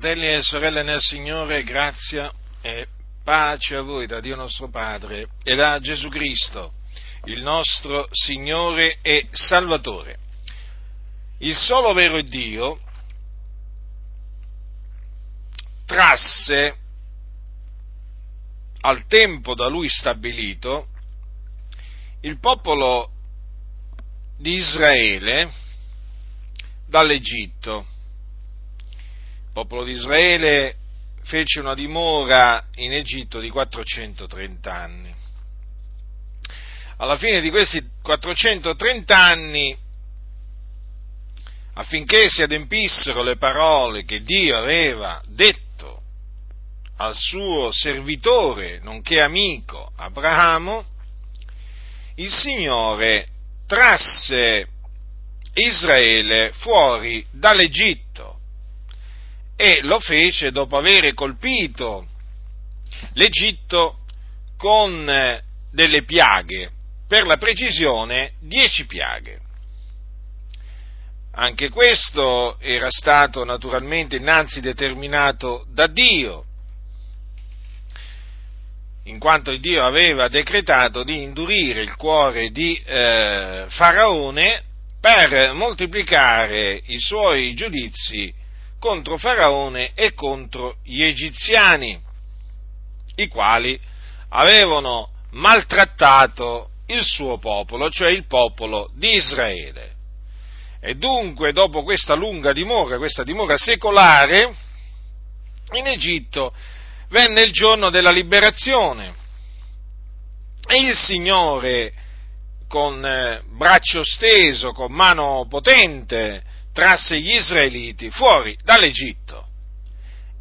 Fratelli e sorelle nel Signore, grazia e pace a voi da Dio nostro Padre e da Gesù Cristo, il nostro Signore e Salvatore. Il solo vero Dio trasse al tempo da lui stabilito il popolo di Israele dall'Egitto il popolo di Israele fece una dimora in Egitto di 430 anni. Alla fine di questi 430 anni, affinché si adempissero le parole che Dio aveva detto al suo servitore, nonché amico Abramo, il Signore trasse Israele fuori dall'Egitto e lo fece dopo aver colpito l'Egitto con eh, delle piaghe, per la precisione dieci piaghe. Anche questo era stato naturalmente innanzi determinato da Dio, in quanto Dio aveva decretato di indurire il cuore di eh, Faraone per moltiplicare i suoi giudizi contro Faraone e contro gli egiziani, i quali avevano maltrattato il suo popolo, cioè il popolo di Israele. E dunque, dopo questa lunga dimora, questa dimora secolare, in Egitto venne il giorno della liberazione e il Signore, con eh, braccio steso, con mano potente, trasse gli israeliti fuori dall'Egitto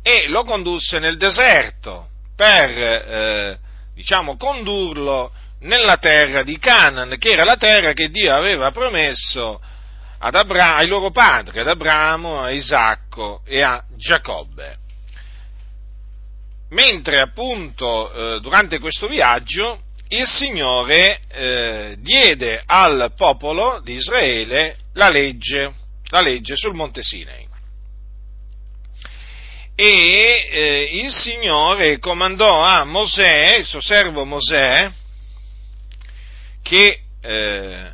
e lo condusse nel deserto per, eh, diciamo, condurlo nella terra di Canaan, che era la terra che Dio aveva promesso Abra- ai loro padri, ad Abramo, a Isacco e a Giacobbe. Mentre appunto eh, durante questo viaggio il Signore eh, diede al popolo di Israele la legge la legge sul Monte Sinai. E eh, il Signore comandò a Mosè, il suo servo Mosè, che eh,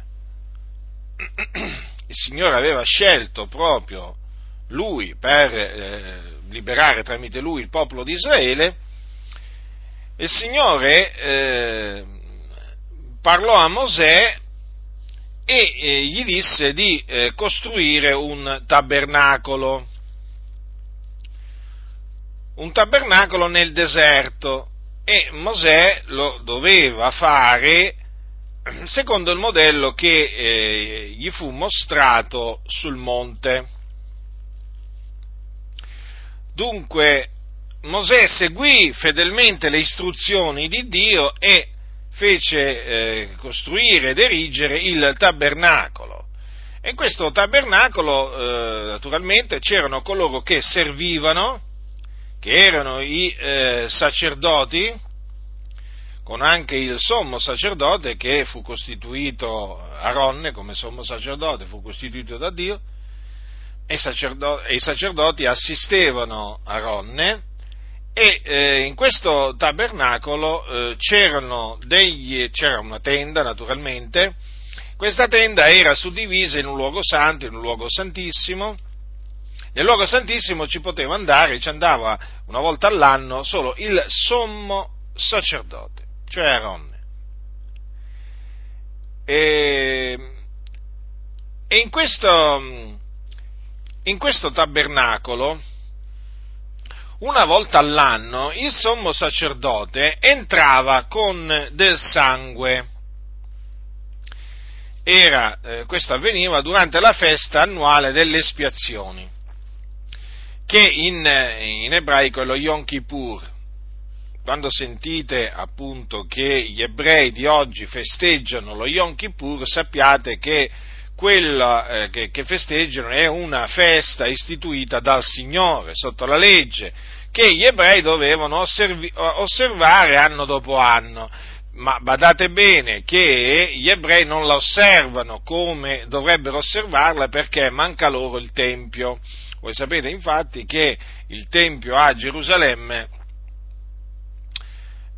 il Signore aveva scelto proprio lui per eh, liberare tramite lui il popolo di Israele, il Signore eh, parlò a Mosè e eh, gli disse di eh, costruire un tabernacolo, un tabernacolo nel deserto e Mosè lo doveva fare secondo il modello che eh, gli fu mostrato sul monte. Dunque Mosè seguì fedelmente le istruzioni di Dio e fece eh, costruire ed erigere il tabernacolo. E in questo tabernacolo, eh, naturalmente, c'erano coloro che servivano, che erano i eh, sacerdoti, con anche il sommo sacerdote che fu costituito, Aronne come sommo sacerdote, fu costituito da Dio, e, i sacerdoti assistevano Aronne, e eh, in questo tabernacolo eh, degli, c'era una tenda naturalmente, questa tenda era suddivisa in un luogo santo, in un luogo santissimo, nel luogo santissimo ci poteva andare, ci andava una volta all'anno solo il sommo sacerdote, cioè Aronne. E, e in, questo, in questo tabernacolo, una volta all'anno il sommo sacerdote entrava con del sangue. Era, eh, questo avveniva durante la festa annuale delle espiazioni, che in, in ebraico è lo Yom Kippur. Quando sentite appunto che gli ebrei di oggi festeggiano lo Yom Kippur, sappiate che quella eh, che, che, festeggiano è una festa istituita dal Signore sotto la legge che gli ebrei dovevano osservi, osservare anno dopo anno. Ma badate bene che gli ebrei non la osservano come dovrebbero osservarla perché manca loro il Tempio. Voi sapete infatti che il Tempio a Gerusalemme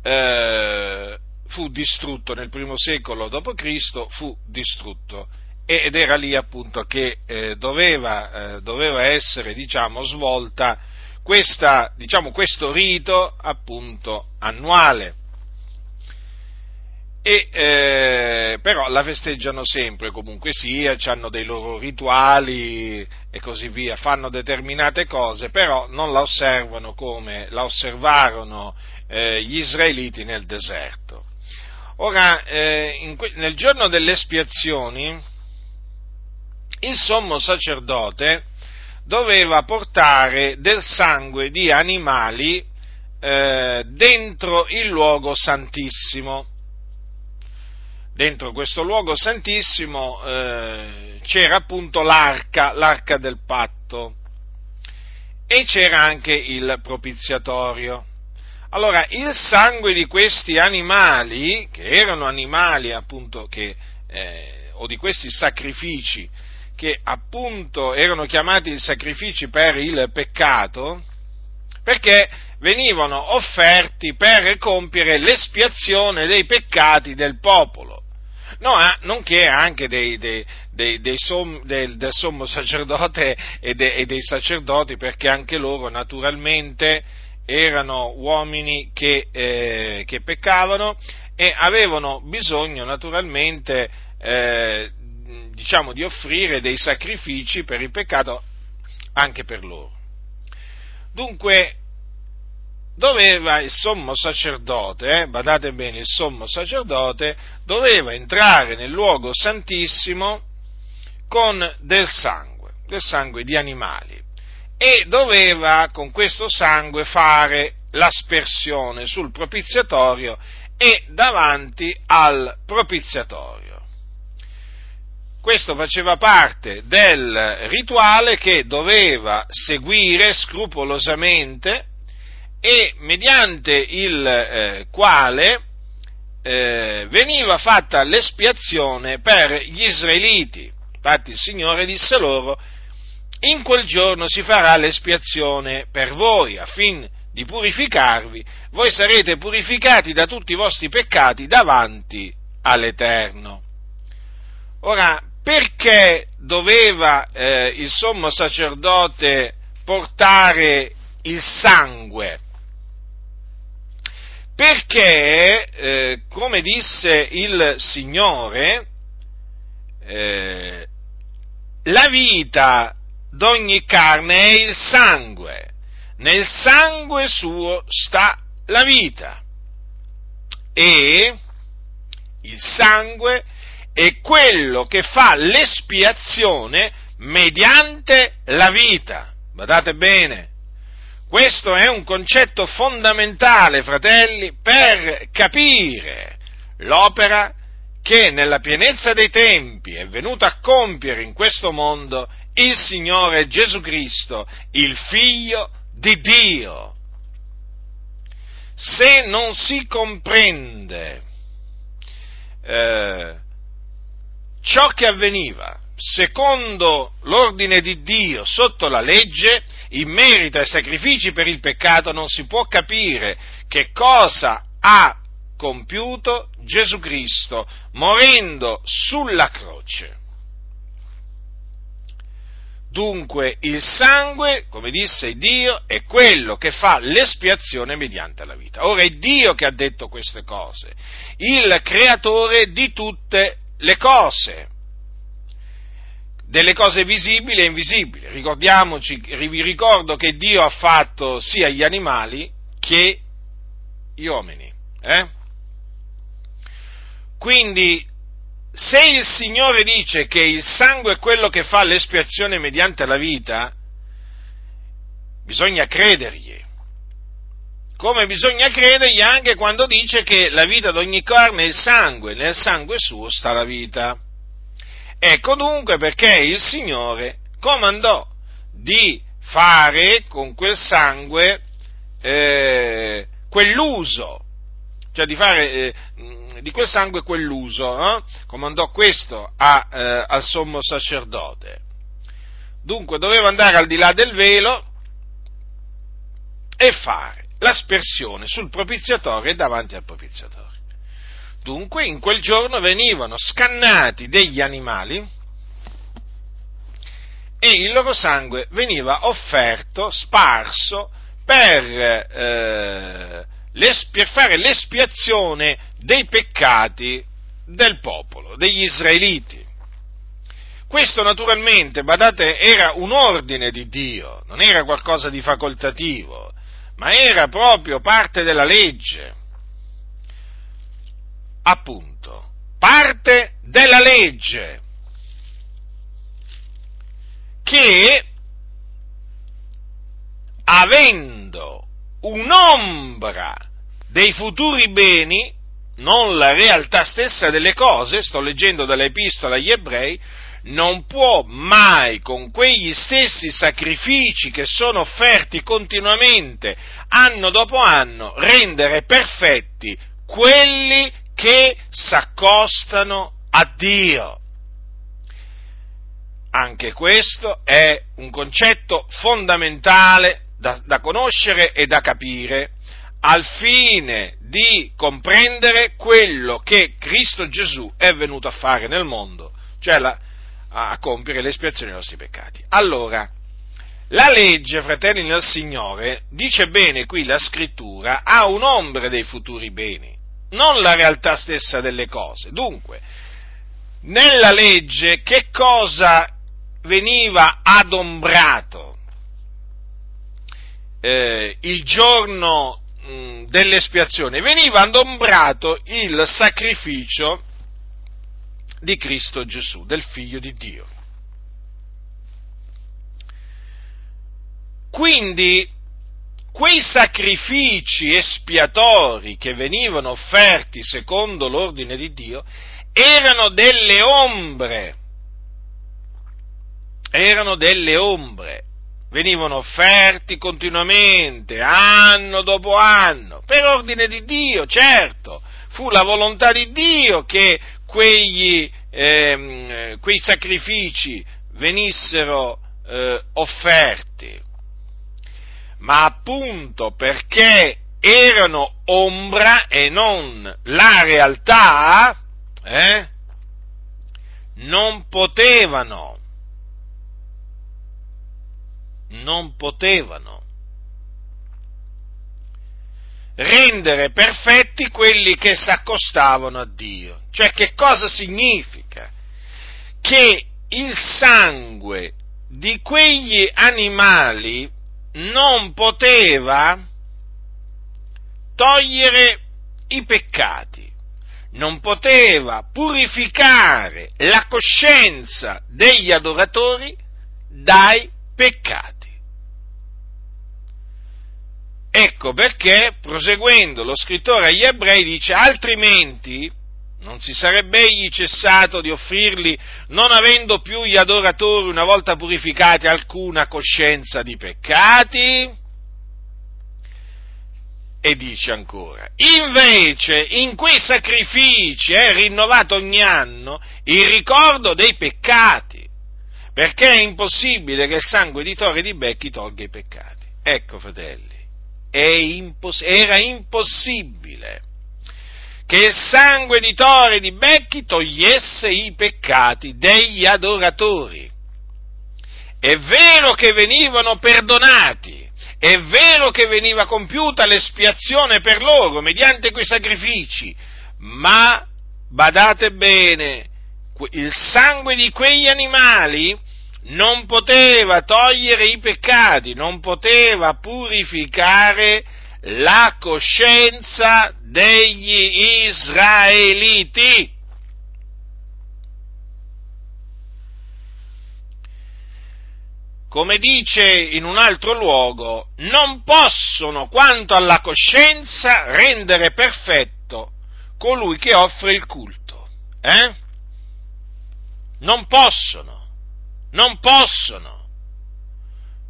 eh, fu distrutto nel primo secolo d.C., fu distrutto ed era lì appunto che eh, doveva, eh, doveva, essere diciamo, svolta questa, diciamo, questo rito appunto annuale. E, eh, però la festeggiano sempre comunque sia, hanno dei loro rituali e così via, fanno determinate cose, però non la osservano come la osservarono eh, gli israeliti nel deserto. Ora, eh, que- nel giorno delle espiazioni, il sommo sacerdote doveva portare del sangue di animali eh, dentro il luogo santissimo. Dentro questo luogo santissimo eh, c'era appunto l'arca, l'arca del patto e c'era anche il propiziatorio. Allora, il sangue di questi animali, che erano animali appunto che, eh, o di questi sacrifici, che appunto erano chiamati sacrifici per il peccato, perché venivano offerti per compiere l'espiazione dei peccati del popolo, no, nonché anche dei, dei, dei, dei som, del, del, sommo sacerdote e, e dei sacerdoti, perché anche loro naturalmente erano uomini che, eh, che peccavano e avevano bisogno naturalmente eh, diciamo, di offrire dei sacrifici per il peccato anche per loro. Dunque, doveva il sommo sacerdote, eh, badate bene, il sommo sacerdote doveva entrare nel luogo santissimo con del sangue, del sangue di animali e doveva con questo sangue fare l'aspersione sul propiziatorio e davanti al propiziatorio. Questo faceva parte del rituale che doveva seguire scrupolosamente e mediante il eh, quale eh, veniva fatta l'espiazione per gli israeliti. Infatti il Signore disse loro, in quel giorno si farà l'espiazione per voi, affin di purificarvi, voi sarete purificati da tutti i vostri peccati davanti all'Eterno. Ora, perché doveva eh, il sommo sacerdote portare il sangue? Perché, eh, come disse il Signore, eh, la vita d'ogni carne è il sangue, nel sangue suo sta la vita e il sangue è quello che fa l'espiazione mediante la vita. Badate bene, questo è un concetto fondamentale, fratelli, per capire l'opera che nella pienezza dei tempi è venuta a compiere in questo mondo il Signore Gesù Cristo, il Figlio di Dio. Se non si comprende eh, ciò che avveniva secondo l'ordine di Dio sotto la legge, in merito ai sacrifici per il peccato, non si può capire che cosa ha compiuto Gesù Cristo morendo sulla croce. Dunque il sangue, come disse Dio, è quello che fa l'espiazione mediante la vita. Ora è Dio che ha detto queste cose, il creatore di tutte le cose, delle cose visibili e invisibili. Ricordiamoci, vi ricordo che Dio ha fatto sia gli animali che gli uomini. Eh? Quindi se il Signore dice che il sangue è quello che fa l'espiazione mediante la vita, bisogna credergli. Come bisogna credergli anche quando dice che la vita di ogni carne è il sangue, nel sangue suo sta la vita. Ecco dunque perché il Signore comandò di fare con quel sangue eh, quell'uso, cioè di fare eh, di quel sangue quell'uso, eh? comandò questo a, eh, al sommo sacerdote. Dunque doveva andare al di là del velo e fare l'aspersione sul propiziatore e davanti al propiziatore. Dunque in quel giorno venivano scannati degli animali e il loro sangue veniva offerto, sparso, per, eh, per fare l'espiazione dei peccati del popolo, degli israeliti. Questo naturalmente, badate, era un ordine di Dio, non era qualcosa di facoltativo, ma era proprio parte della legge. Appunto, parte della legge che avendo un'ombra dei futuri beni, non la realtà stessa delle cose, sto leggendo dall'epistola agli ebrei, non può mai con quegli stessi sacrifici che sono offerti continuamente, anno dopo anno, rendere perfetti quelli che s'accostano a Dio. Anche questo è un concetto fondamentale da, da conoscere e da capire al fine di comprendere quello che Cristo Gesù è venuto a fare nel mondo, cioè la, a compiere l'espiazione dei nostri peccati. Allora, la legge, fratelli nel Signore, dice bene qui la scrittura, ha un'ombra dei futuri beni, non la realtà stessa delle cose. Dunque, nella legge che cosa veniva adombrato? Eh, il giorno mh, dell'espiazione veniva adombrato il sacrificio di Cristo Gesù, del Figlio di Dio. Quindi quei sacrifici espiatori che venivano offerti secondo l'ordine di Dio erano delle ombre, erano delle ombre, venivano offerti continuamente, anno dopo anno, per ordine di Dio, certo, fu la volontà di Dio che quegli, ehm, quei sacrifici venissero eh, offerti, ma appunto perché erano ombra e non la realtà, eh, non potevano, non potevano rendere perfetti quelli che si accostavano a Dio. Cioè che cosa significa? Che il sangue di quegli animali non poteva togliere i peccati, non poteva purificare la coscienza degli adoratori dai peccati. Ecco perché, proseguendo, lo scrittore agli ebrei dice, altrimenti non si sarebbe egli cessato di offrirli, non avendo più gli adoratori, una volta purificati, alcuna coscienza di peccati? E dice ancora, invece in quei sacrifici è rinnovato ogni anno il ricordo dei peccati, perché è impossibile che il sangue di Tore di Becchi tolga i peccati. Ecco, fratelli, Imposs- era impossibile che il sangue di Tore e di Becchi togliesse i peccati degli adoratori. È vero che venivano perdonati, è vero che veniva compiuta l'espiazione per loro mediante quei sacrifici, ma badate bene, il sangue di quegli animali non poteva togliere i peccati, non poteva purificare la coscienza degli israeliti. Come dice in un altro luogo, non possono, quanto alla coscienza, rendere perfetto colui che offre il culto. Eh? Non possono non possono.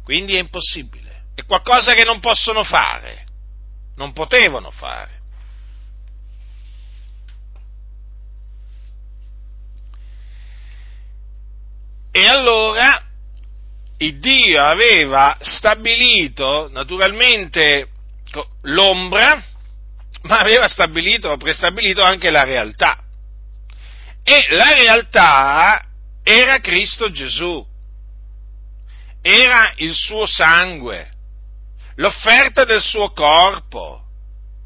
Quindi è impossibile. È qualcosa che non possono fare. Non potevano fare. E allora il Dio aveva stabilito naturalmente l'ombra, ma aveva stabilito, prestabilito anche la realtà. E la realtà era Cristo Gesù, era il suo sangue, l'offerta del suo corpo.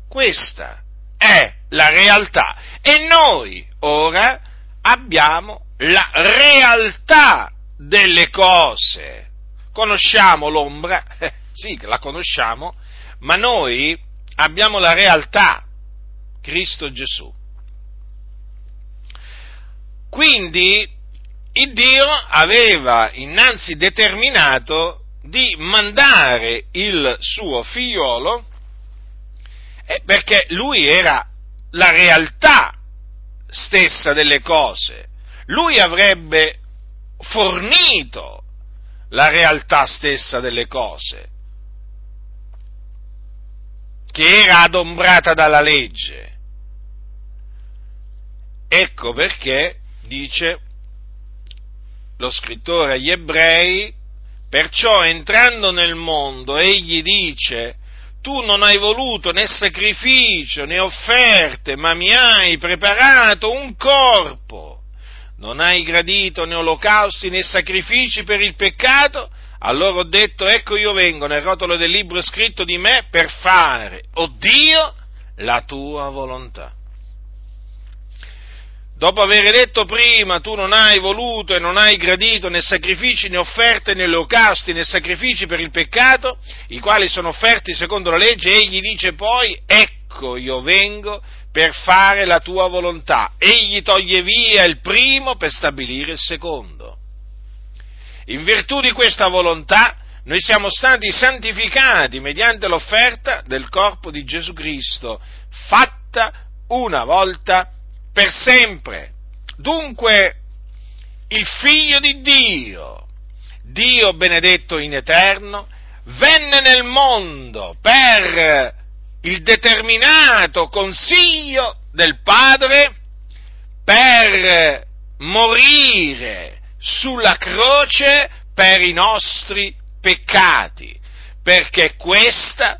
Questa è la realtà. E noi ora abbiamo la realtà delle cose. Conosciamo l'ombra? Eh, sì, la conosciamo, ma noi abbiamo la realtà, Cristo Gesù. Quindi il Dio aveva innanzi determinato di mandare il suo figliolo eh, perché lui era la realtà stessa delle cose. Lui avrebbe fornito la realtà stessa delle cose, che era adombrata dalla legge. Ecco perché dice lo scrittore agli ebrei, perciò entrando nel mondo egli dice, tu non hai voluto né sacrificio né offerte, ma mi hai preparato un corpo non hai gradito né olocausti né sacrifici per il peccato, allora ho detto, ecco io vengo, nel rotolo del libro scritto di me per fare, o oh Dio, la tua volontà. Dopo aver detto prima, tu non hai voluto e non hai gradito né sacrifici né offerte né olocausti né sacrifici per il peccato, i quali sono offerti secondo la legge, egli dice poi, ecco io vengo per fare la tua volontà. Egli toglie via il primo per stabilire il secondo. In virtù di questa volontà noi siamo stati santificati mediante l'offerta del corpo di Gesù Cristo, fatta una volta per sempre. Dunque, il figlio di Dio, Dio benedetto in eterno, venne nel mondo per il determinato consiglio del Padre per morire sulla croce per i nostri peccati, perché questa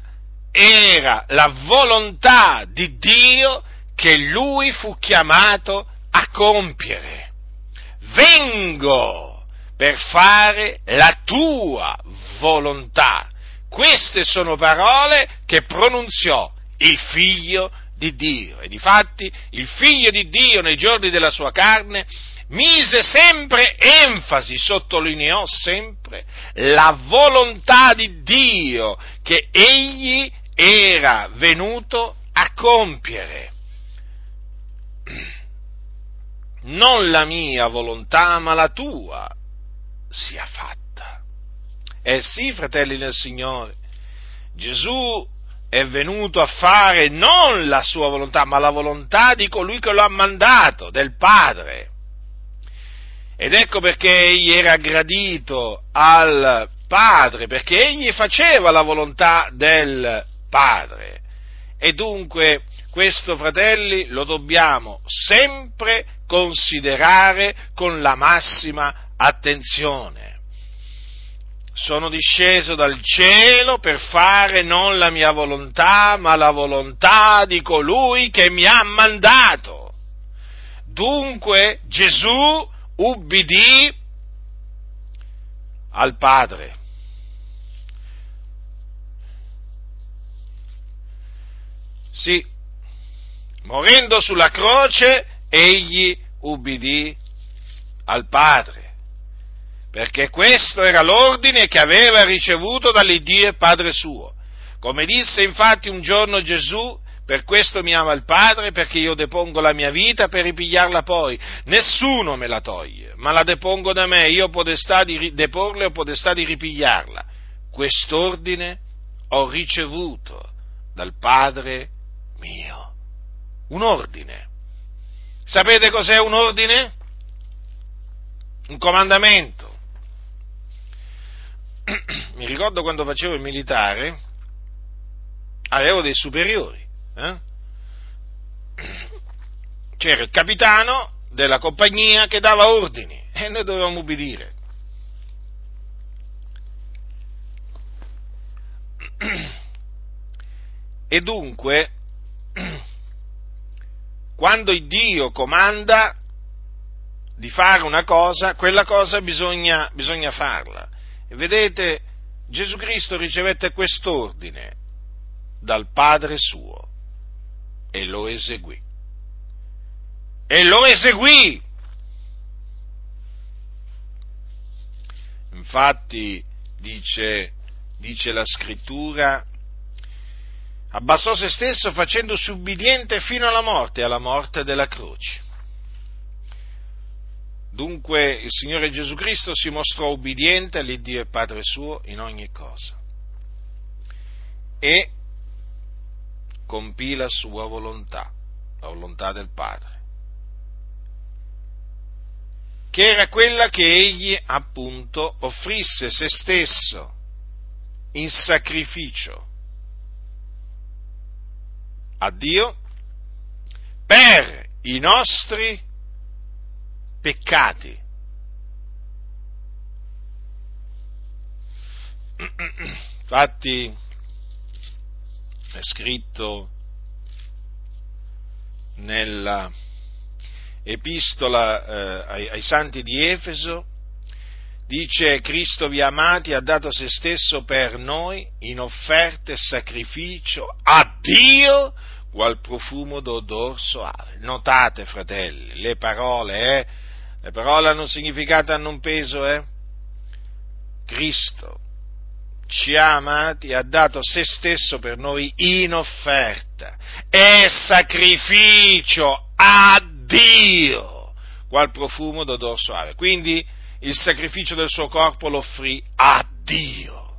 era la volontà di Dio che lui fu chiamato a compiere. Vengo per fare la tua volontà. Queste sono parole che pronunziò il figlio di Dio. E difatti il figlio di Dio nei giorni della sua carne mise sempre enfasi, sottolineò sempre la volontà di Dio che egli era venuto a compiere. Non la mia volontà, ma la tua sia fatta. Eh sì, fratelli del Signore, Gesù è venuto a fare non la sua volontà, ma la volontà di colui che lo ha mandato, del Padre. Ed ecco perché egli era gradito al Padre, perché egli faceva la volontà del Padre. E dunque questo, fratelli, lo dobbiamo sempre considerare con la massima attenzione sono disceso dal cielo per fare non la mia volontà, ma la volontà di colui che mi ha mandato. Dunque Gesù ubbidì al Padre. Sì, morendo sulla croce, egli ubbidì al Padre perché questo era l'ordine che aveva ricevuto dall'Iddio e Padre suo. Come disse infatti un giorno Gesù, per questo mi ama il Padre, perché io depongo la mia vita per ripigliarla poi. Nessuno me la toglie, ma la depongo da me, io ho potestà di deporla e ho potestà di ripigliarla. Quest'ordine ho ricevuto dal Padre mio. Un ordine. Sapete cos'è un ordine? Un comandamento. Mi ricordo quando facevo il militare, avevo dei superiori. Eh? C'era il capitano della compagnia che dava ordini e noi dovevamo ubbidire. E dunque quando Dio comanda di fare una cosa, quella cosa bisogna, bisogna farla. E vedete, Gesù Cristo ricevette quest'ordine dal Padre suo e lo eseguì. E lo eseguì! Infatti dice, dice la scrittura, abbassò se stesso facendosi ubbidiente fino alla morte, alla morte della croce. Dunque il Signore Gesù Cristo si mostrò ubbidiente all'Iddio e Padre suo in ogni cosa e compì la sua volontà, la volontà del Padre, che era quella che egli appunto offrisse se stesso in sacrificio a Dio per i nostri peccati. Infatti è scritto nella epistola eh, ai, ai santi di Efeso, dice Cristo vi amati ha dato se stesso per noi in offerta e sacrificio a Dio qual profumo d'odor soave. Notate, fratelli, le parole, eh? Le parole hanno un significato, hanno un peso, eh? Cristo ci ha amati ha dato se stesso per noi in offerta e sacrificio a Dio, qual profumo d'odor soave. Quindi il sacrificio del suo corpo lo offrì a Dio.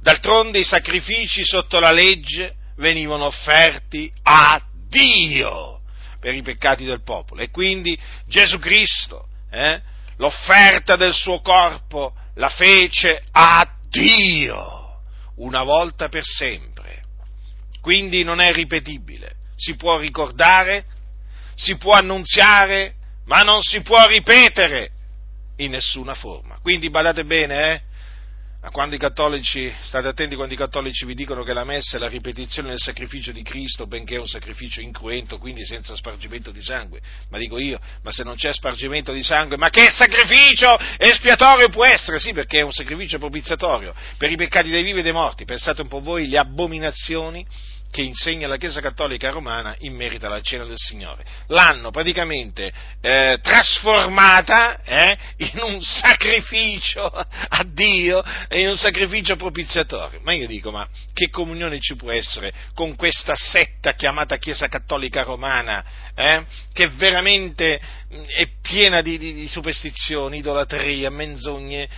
D'altronde i sacrifici sotto la legge venivano offerti a Dio per i peccati del popolo. E quindi Gesù Cristo, eh, l'offerta del suo corpo, la fece a Dio, una volta per sempre. Quindi non è ripetibile. Si può ricordare, si può annunziare, ma non si può ripetere in nessuna forma. Quindi badate bene, eh? Ma quando i cattolici, state attenti quando i cattolici vi dicono che la messa è la ripetizione del sacrificio di Cristo, benché è un sacrificio incruento, quindi senza spargimento di sangue. Ma dico io, ma se non c'è spargimento di sangue, ma che sacrificio espiatorio può essere? Sì, perché è un sacrificio propiziatorio per i peccati dei vivi e dei morti. Pensate un po' voi le abominazioni che insegna la Chiesa Cattolica Romana in merito alla cena del Signore. L'hanno praticamente eh, trasformata eh, in un sacrificio a Dio e in un sacrificio propiziatorio. Ma io dico, ma che comunione ci può essere con questa setta chiamata Chiesa Cattolica Romana, eh, che veramente mm, è piena di, di, di superstizioni, idolatria, menzogne,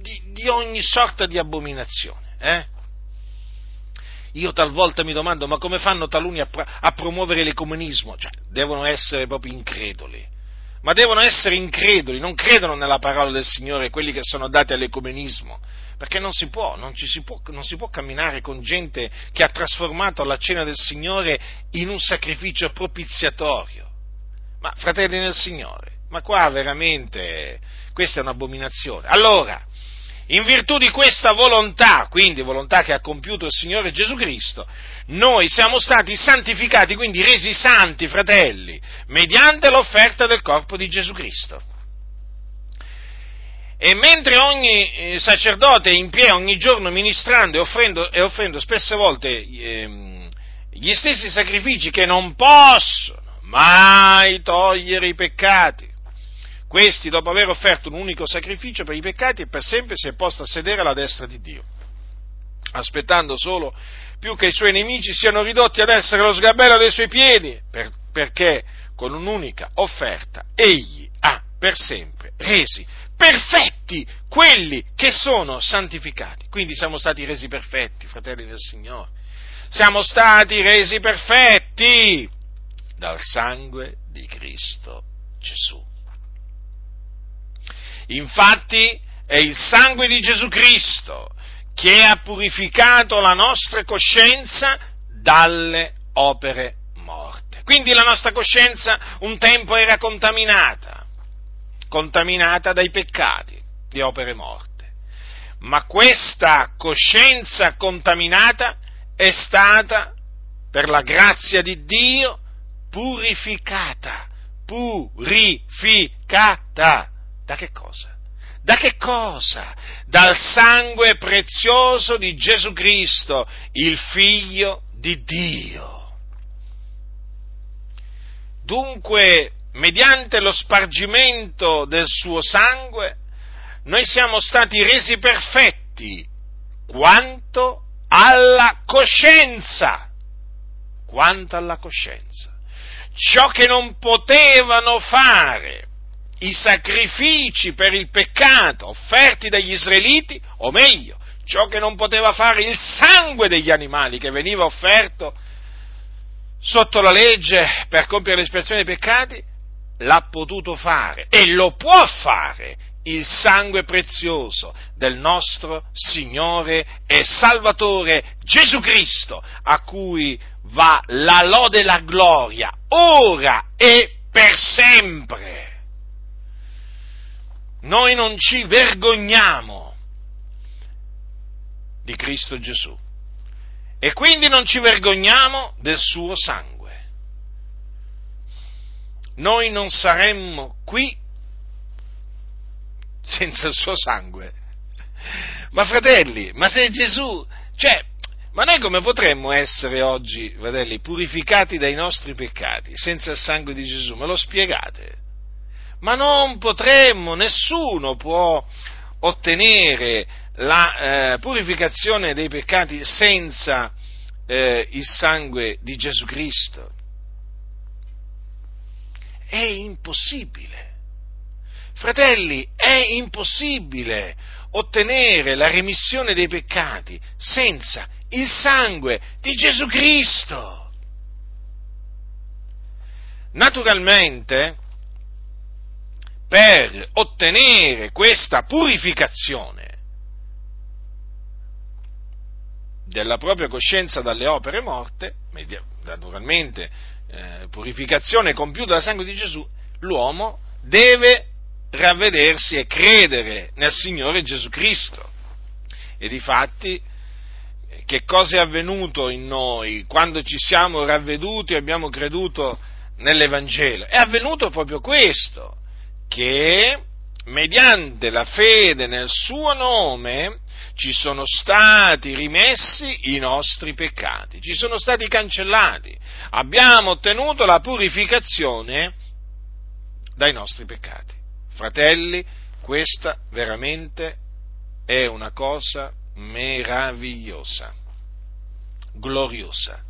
di, di, ogni sorta di abominazione. Io talvolta mi domando, ma come fanno taluni a, a promuovere l'ecumenismo? Cioè, devono essere proprio increduli. Ma devono essere increduli, non credono nella parola del Signore quelli che sono dati all'ecumenismo, perché non si può, non, si può, non si può camminare con gente che ha trasformato la cena del Signore in un sacrificio propiziatorio. Ma fratelli nel Signore, ma qua veramente questa è un'abominazione. Allora, in virtù di questa volontà, quindi volontà che ha compiuto il Signore Gesù Cristo, noi siamo stati santificati, quindi resi santi, fratelli, mediante l'offerta del corpo di Gesù Cristo. E mentre ogni eh, sacerdote è in piedi ogni giorno ministrando e offrendo, e offrendo spesse volte eh, gli stessi sacrifici che non possono mai togliere i peccati, questi, dopo aver offerto un unico sacrificio per i peccati e per sempre, si è posto a sedere alla destra di Dio, aspettando solo più che i suoi nemici siano ridotti ad essere lo sgabello dei suoi piedi, per, perché con un'unica offerta egli ha per sempre resi perfetti quelli che sono santificati. Quindi siamo stati resi perfetti, fratelli del Signore. Siamo stati resi perfetti dal sangue di Cristo Gesù. Infatti è il sangue di Gesù Cristo che ha purificato la nostra coscienza dalle opere morte. Quindi la nostra coscienza un tempo era contaminata, contaminata dai peccati di opere morte. Ma questa coscienza contaminata è stata, per la grazia di Dio, purificata. Purificata. Da che cosa? Da che cosa? Dal sangue prezioso di Gesù Cristo, il Figlio di Dio. Dunque, mediante lo spargimento del suo sangue, noi siamo stati resi perfetti quanto alla coscienza. Quanto alla coscienza. Ciò che non potevano fare i sacrifici per il peccato offerti dagli israeliti, o meglio, ciò che non poteva fare il sangue degli animali che veniva offerto sotto la legge per compiere l'espiazione dei peccati, l'ha potuto fare e lo può fare il sangue prezioso del nostro Signore e Salvatore Gesù Cristo, a cui va la lode e la gloria, ora e per sempre. Noi non ci vergogniamo di Cristo Gesù e quindi non ci vergogniamo del suo sangue. Noi non saremmo qui senza il suo sangue. Ma fratelli, ma se Gesù, cioè, ma noi come potremmo essere oggi, fratelli, purificati dai nostri peccati senza il sangue di Gesù? Me lo spiegate? Ma non potremmo, nessuno può ottenere la eh, purificazione dei peccati senza eh, il sangue di Gesù Cristo. È impossibile. Fratelli, è impossibile ottenere la remissione dei peccati senza il sangue di Gesù Cristo. Naturalmente, per ottenere questa purificazione della propria coscienza dalle opere morte, naturalmente eh, purificazione compiuta dal sangue di Gesù, l'uomo deve ravvedersi e credere nel Signore Gesù Cristo. E difatti, che cosa è avvenuto in noi quando ci siamo ravveduti e abbiamo creduto nell'Evangelo? È avvenuto proprio questo, che mediante la fede nel suo nome ci sono stati rimessi i nostri peccati, ci sono stati cancellati, abbiamo ottenuto la purificazione dai nostri peccati. Fratelli, questa veramente è una cosa meravigliosa, gloriosa.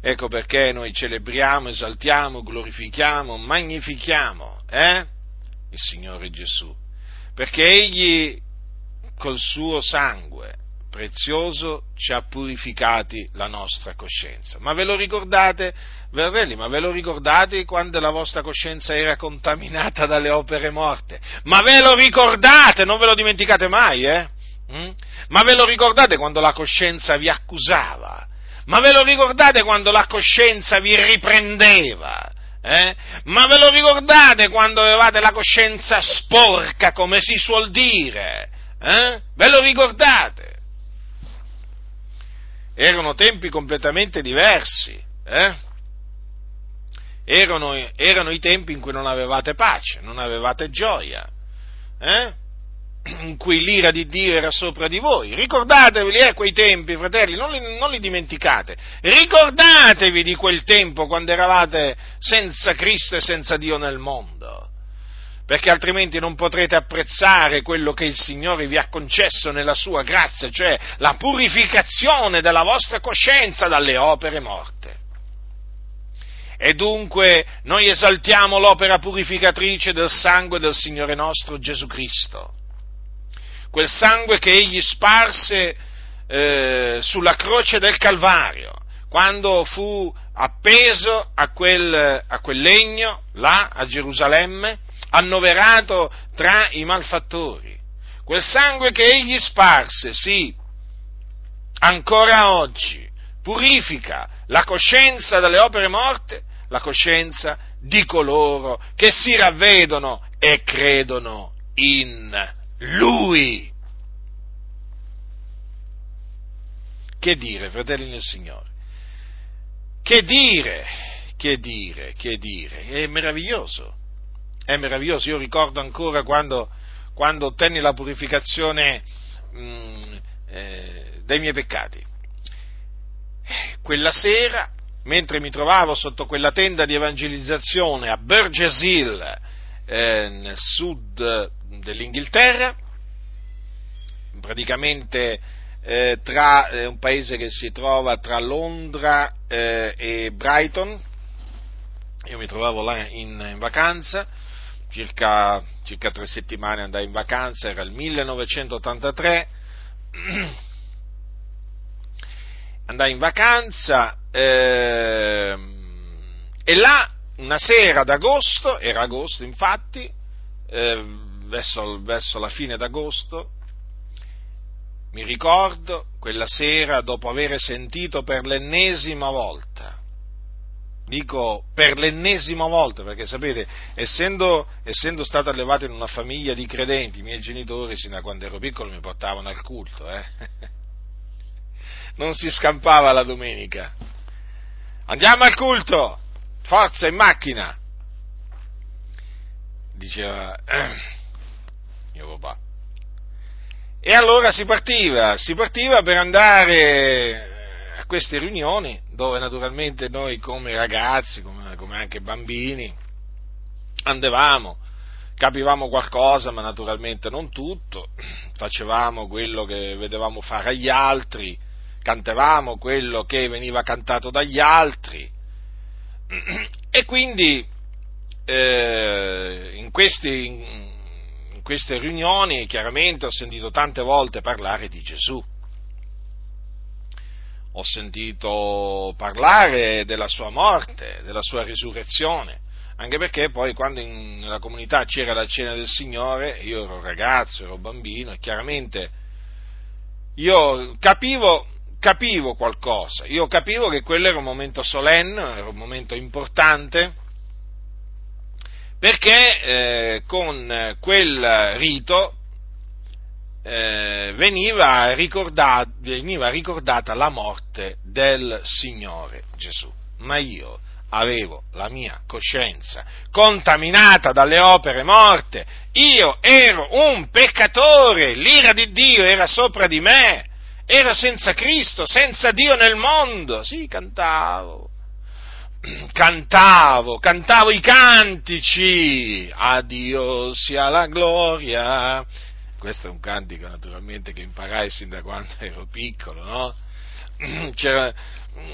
Ecco perché noi celebriamo, esaltiamo, glorifichiamo, magnifichiamo eh? Il Signore Gesù, perché Egli col suo sangue prezioso ci ha purificati la nostra coscienza. Ma ve lo ricordate, fratelli, ma ve lo ricordate quando la vostra coscienza era contaminata dalle opere morte? Ma ve lo ricordate, non ve lo dimenticate mai, eh? Mm? Ma ve lo ricordate quando la coscienza vi accusava? Ma ve lo ricordate quando la coscienza vi riprendeva? Eh? Ma ve lo ricordate quando avevate la coscienza sporca, come si suol dire? Eh? Ve lo ricordate? Erano tempi completamente diversi. Eh? Erano, erano, i tempi in cui non avevate pace, non avevate gioia. Eh? In cui l'ira di Dio era sopra di voi. Ricordatevi eh, quei tempi, fratelli, non li, non li, dimenticate. Ricordatevi di quel tempo quando eravate senza Cristo e senza Dio nel mondo. Perché altrimenti non potrete apprezzare quello che il Signore vi ha concesso nella sua grazia, cioè la purificazione della vostra coscienza dalle opere morte. E dunque noi esaltiamo l'opera purificatrice del sangue del Signore nostro Gesù Cristo quel sangue che egli sparse eh, sulla croce del Calvario, quando fu appeso a quel, a quel legno, là a Gerusalemme, annoverato tra i malfattori. Quel sangue che egli sparse, sì, ancora oggi purifica la coscienza dalle opere morte, la coscienza di coloro che si ravvedono e credono in lui. Che dire, fratelli nel Signore? Che dire? Che dire? Che dire? È meraviglioso. È meraviglioso. Io ricordo ancora quando, quando ottenni la purificazione mh, mm, eh, dei miei peccati. Eh, quella sera, mentre mi trovavo sotto quella tenda di evangelizzazione a Burgess Hill, eh, sud dell'Inghilterra, praticamente eh, tra eh, un paese che si trova tra Londra eh, e Brighton. Io mi trovavo là in, in vacanza, circa, circa, tre settimane andai in vacanza, era il 1983. andai in vacanza ehm, e là una sera d'agosto, era agosto infatti, eh, verso, verso la fine d'agosto, mi ricordo quella sera dopo aver sentito per l'ennesima volta, dico per l'ennesima volta perché sapete, essendo, essendo stato allevato in una famiglia di credenti, i miei genitori sin da quando ero piccolo mi portavano al culto, eh? non si scampava la domenica. Andiamo al culto, forza in macchina, diceva eh, mio papà. E allora si partiva, si partiva per andare a queste riunioni dove naturalmente noi come ragazzi, come, come anche bambini, andavamo, capivamo qualcosa, ma naturalmente non tutto, facevamo quello che vedevamo fare agli altri, cantavamo quello che veniva cantato dagli altri e quindi eh, in questi, queste riunioni chiaramente ho sentito tante volte parlare di Gesù. Ho sentito parlare della sua morte, della sua risurrezione, anche perché poi quando in, nella comunità c'era la cena del Signore, io ero ragazzo, ero bambino e chiaramente io capivo, capivo qualcosa, io capivo che quello era un momento solenne, era un momento importante, perché eh, con quel rito eh, veniva, ricordata, veniva ricordata la morte del Signore Gesù. Ma io avevo la mia coscienza contaminata dalle opere morte, io ero un peccatore, l'ira di Dio era sopra di me, ero senza Cristo, senza Dio nel mondo, sì, cantavo, cantavo, cantavo i cantici, a Dio sia la gloria. Questo è un cantico naturalmente che imparai sin da quando ero piccolo, no? C'era,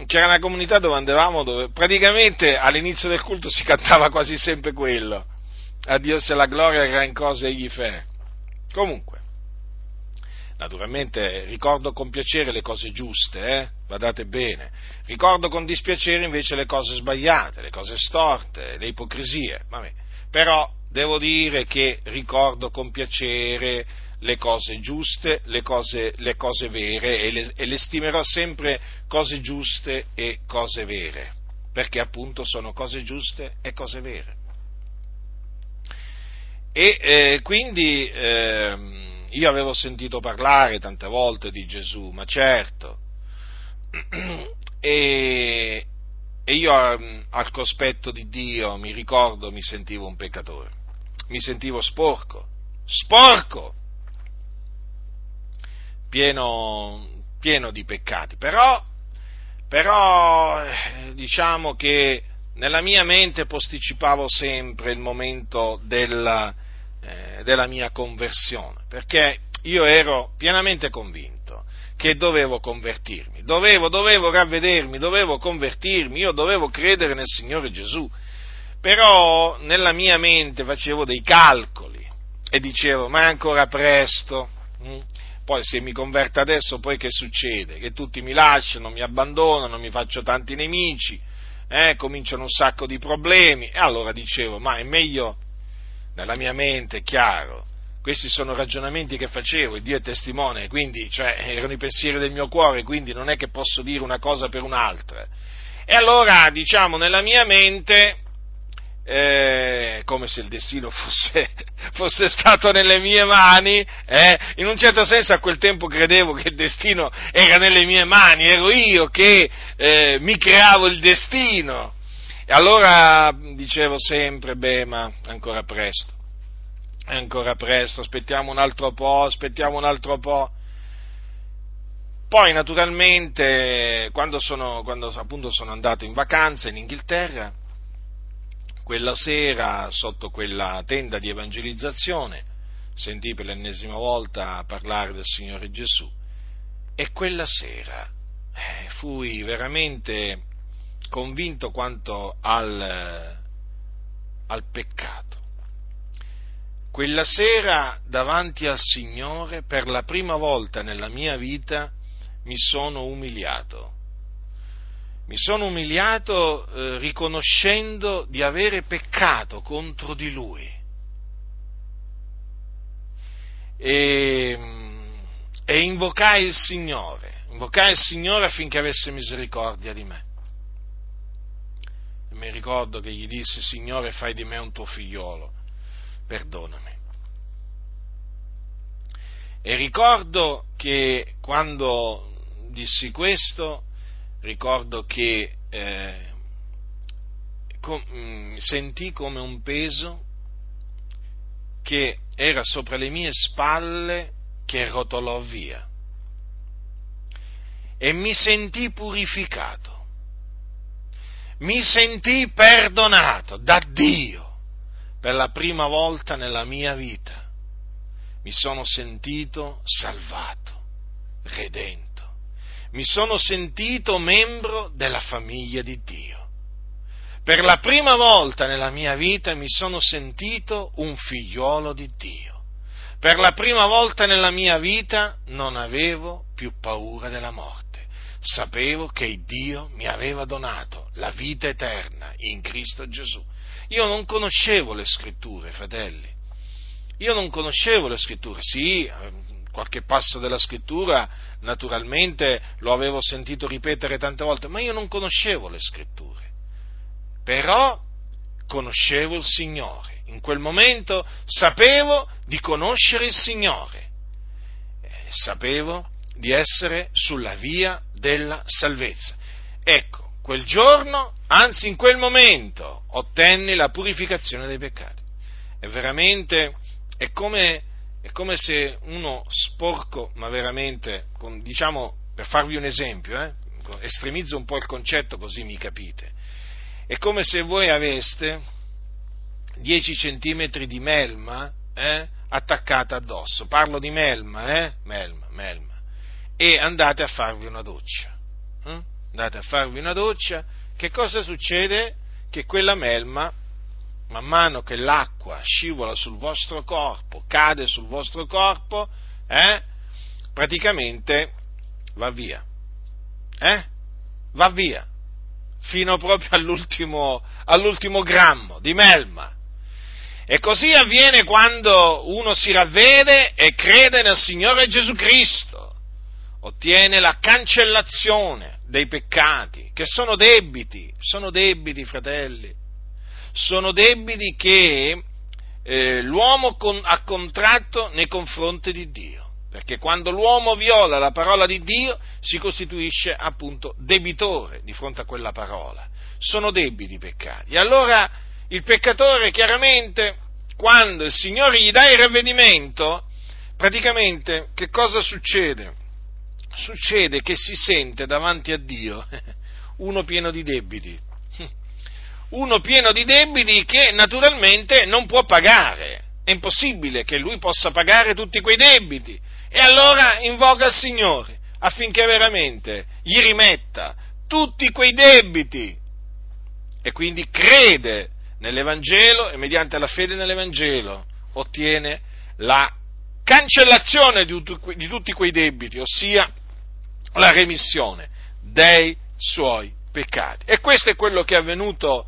c'era una comunità dove andavamo dove praticamente all'inizio del culto si cantava quasi sempre quello. A Dio sia la gloria, gran cose egli fe. Comunque, Naturalmente ricordo con piacere le cose giuste, eh? badate bene, ricordo con dispiacere invece le cose sbagliate, le cose storte, le ipocrisie, Vabbè. però devo dire che ricordo con piacere le cose giuste, le cose, le cose vere e le, e le stimerò sempre cose giuste e cose vere, perché appunto sono cose giuste e cose vere. E eh, quindi eh, io avevo sentito parlare tante volte di Gesù, ma certo, e, e io al cospetto di Dio mi ricordo mi sentivo un peccatore, mi sentivo sporco, sporco, pieno, pieno di peccati, però, però diciamo che nella mia mente posticipavo sempre il momento della, eh, della mia conversione, perché io ero pienamente convinto che dovevo convertirmi, dovevo, dovevo ravvedermi, dovevo convertirmi, io dovevo credere nel Signore Gesù, però nella mia mente facevo dei calcoli e dicevo, ma è ancora presto, mm? poi se mi converto adesso poi che succede? Che tutti mi lasciano, mi abbandonano, mi faccio tanti nemici, eh, cominciano un sacco di problemi, e allora dicevo, ma è meglio nella mia mente, chiaro. Questi sono ragionamenti che facevo, e Dio è testimone, quindi cioè, erano i pensieri del mio cuore, quindi non è che posso dire una cosa per un'altra. E allora, diciamo, nella mia mente eh, come se il destino fosse, fosse, stato nelle mie mani, eh? in un certo senso a quel tempo credevo che il destino era nelle mie mani, ero io che eh, mi creavo il destino. E allora dicevo sempre, beh, ma ancora presto, ancora presto, aspettiamo un altro po', aspettiamo un altro po'. Poi naturalmente quando, sono, quando appunto sono andato in vacanza in Inghilterra, quella sera sotto quella tenda di evangelizzazione sentì per l'ennesima volta parlare del Signore Gesù e quella sera eh, fui veramente convinto quanto al, al peccato. Quella sera davanti al Signore per la prima volta nella mia vita mi sono umiliato. Mi sono umiliato eh, riconoscendo di avere peccato contro di Lui. E, e invocai il Signore, invocai il Signore affinché avesse misericordia di me. Mi ricordo che gli disse, Signore, fai di me un tuo figliolo, perdonami. E ricordo che quando dissi questo, ricordo che eh, com, mm, sentì come un peso che era sopra le mie spalle che rotolò via e mi sentì purificato, mi sentì perdonato da Dio per la prima volta nella mia vita, mi sono sentito salvato, redento mi sono sentito membro della famiglia di Dio. Per la prima volta nella mia vita mi sono sentito un figliuolo di Dio. Per la prima volta nella mia vita non avevo più paura della morte. Sapevo che Dio mi aveva donato la vita eterna in Cristo Gesù. Io non conoscevo le scritture, fratelli. Io non conoscevo le scritture. Sì, qualche passo della scrittura naturalmente lo avevo sentito ripetere tante volte, ma io non conoscevo le scritture. Però conoscevo il Signore. In quel momento sapevo di conoscere il Signore. Sapevo di essere sulla via della salvezza. Ecco, quel giorno, anzi in quel momento, ottenni la purificazione dei peccati. È veramente, è come è come se uno sporco, ma veramente, diciamo, per farvi un esempio, eh, estremizzo un po' il concetto così mi capite, è come se voi aveste 10 centimetri di melma eh, attaccata addosso, parlo di melma, eh, melma, melma, e andate a farvi una doccia. Eh? Andate a farvi una doccia, che cosa succede? Che quella melma man mano che l'acqua scivola sul vostro corpo, cade sul vostro corpo, eh, praticamente va via. Eh? Va via. Fino proprio all'ultimo, all'ultimo grammo di melma. E così avviene quando uno si ravvede e crede nel Signore Gesù Cristo. Ottiene la cancellazione dei peccati, che sono debiti, sono debiti, fratelli sono debiti che eh, l'uomo con, ha contratto nei confronti di Dio. Perché quando l'uomo viola la parola di Dio si costituisce appunto debitore di fronte a quella parola. Sono debiti i peccati. Allora il peccatore chiaramente, quando il Signore gli dà il ravvedimento, praticamente che cosa succede? Succede che si sente davanti a Dio uno pieno di debiti uno pieno di debiti che naturalmente non può pagare. È impossibile che lui possa pagare tutti quei debiti. E allora invoca il Signore affinché veramente gli rimetta tutti quei debiti. E quindi crede nell'Evangelo e mediante la fede nell'Evangelo ottiene la cancellazione di, tutti quei debiti, ossia la remissione dei suoi peccati. E questo è quello che è avvenuto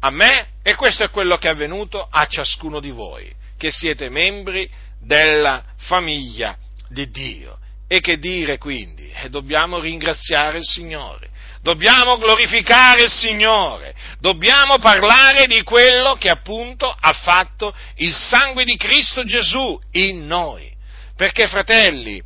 a me e questo è quello che è avvenuto a ciascuno di voi, che siete membri della famiglia di Dio. E che dire quindi? Eh, dobbiamo ringraziare il Signore, dobbiamo glorificare il Signore, dobbiamo parlare di quello che appunto ha fatto il sangue di Cristo Gesù in noi. Perché fratelli,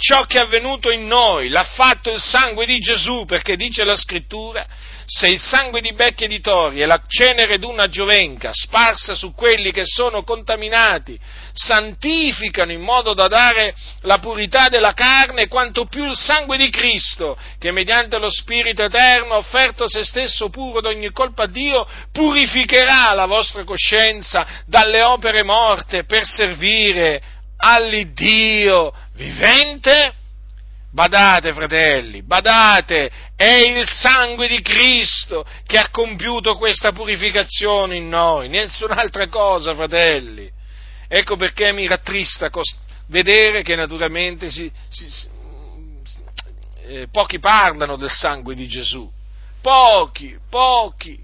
ciò che è avvenuto in noi l'ha fatto il sangue di Gesù, perché dice la scrittura, se il sangue di becchi e di tori e la cenere d'una giovenca sparsa su quelli che sono contaminati santificano in modo da dare la purità della carne, quanto più il sangue di Cristo, che mediante lo Spirito Eterno ha offerto se stesso puro d'ogni colpa a Dio, purificherà la vostra coscienza dalle opere morte per servire all'Iddio vivente? Badate, fratelli, badate, è il sangue di Cristo che ha compiuto questa purificazione in noi, nessun'altra cosa, fratelli. Ecco perché mi rattrista vedere che naturalmente si, si, eh, pochi parlano del sangue di Gesù. Pochi, pochi,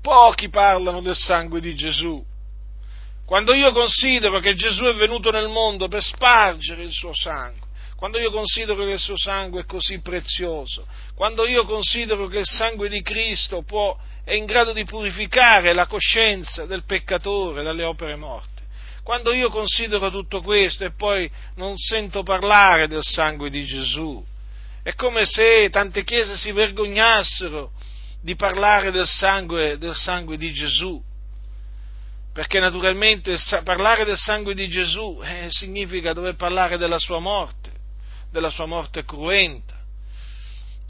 pochi parlano del sangue di Gesù. Quando io considero che Gesù è venuto nel mondo per spargere il suo sangue, quando io considero che il suo sangue è così prezioso, quando io considero che il sangue di Cristo può, è in grado di purificare la coscienza del peccatore dalle opere morte, quando io considero tutto questo e poi non sento parlare del sangue di Gesù, è come se tante chiese si vergognassero di parlare del sangue, del sangue di Gesù perché naturalmente parlare del sangue di Gesù eh, significa dover parlare della sua morte, della sua morte cruenta,